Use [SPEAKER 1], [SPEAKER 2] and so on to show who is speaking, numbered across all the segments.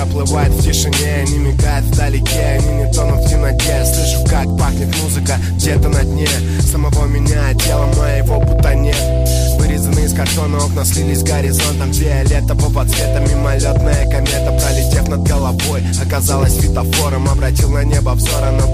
[SPEAKER 1] проплывает в тишине Не мигает вдалеке, они не тонут в темноте. Слышу, как пахнет музыка где-то на дне Самого меня, тело моего будто нет. Вырезаны из картона окна слились с горизонтом Фиолетового цвета мимолетная комета. Пролетев над головой, оказалась светофором Обратил на небо взора, но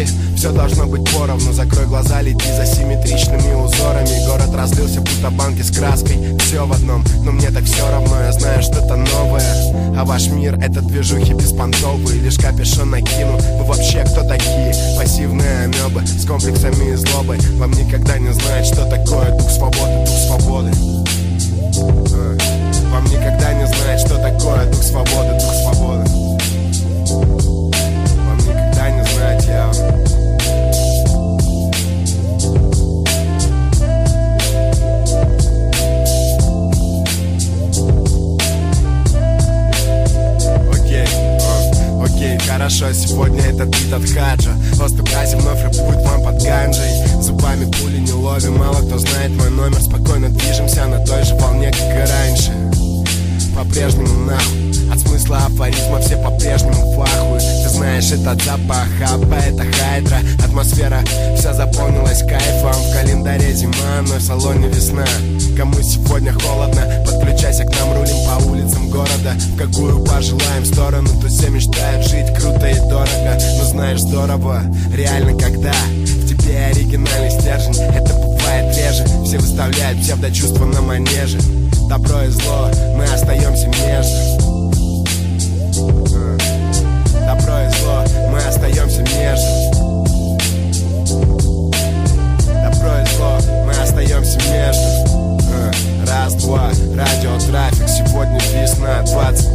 [SPEAKER 1] мире все должно быть поровну. Закрой глаза, лети за симметричными узорами. Город разлился, будто банки с краской. Все в одном, но мне так все равно. Я знаю что-то новое. А ваш мир это движухи беспонтовые Лишь капюшон накину. Вы вообще кто такие? Пассивные амебы С комплексами и злобой. Вам никогда не знать, что такое дух свободы Дух свободы хорошо, сегодня этот бит от Хаджа Остугази вновь рэпует вам под ганджей Зубами пули не ловим, мало кто знает мой номер. Спокойно движемся на той же волне, как и раньше. По-прежнему нахуй. От смысла афоризма все по-прежнему в ахуе. Ты знаешь этот запах, хаба это хайдра Атмосфера. Вся заполнилась кайфом. В календаре зима, но в салоне весна. Кому сегодня холодно, подключайся к нам Рулим по улицам города. В какую пожелаем сторону То все мечтают жить круто и дорого. Но знаешь, здорово, реально когда В тебе оригинальный стержень. Это бывает реже. Все выставляют псевдочувства на манеже. Добро и зло, мы остаемся между nine, try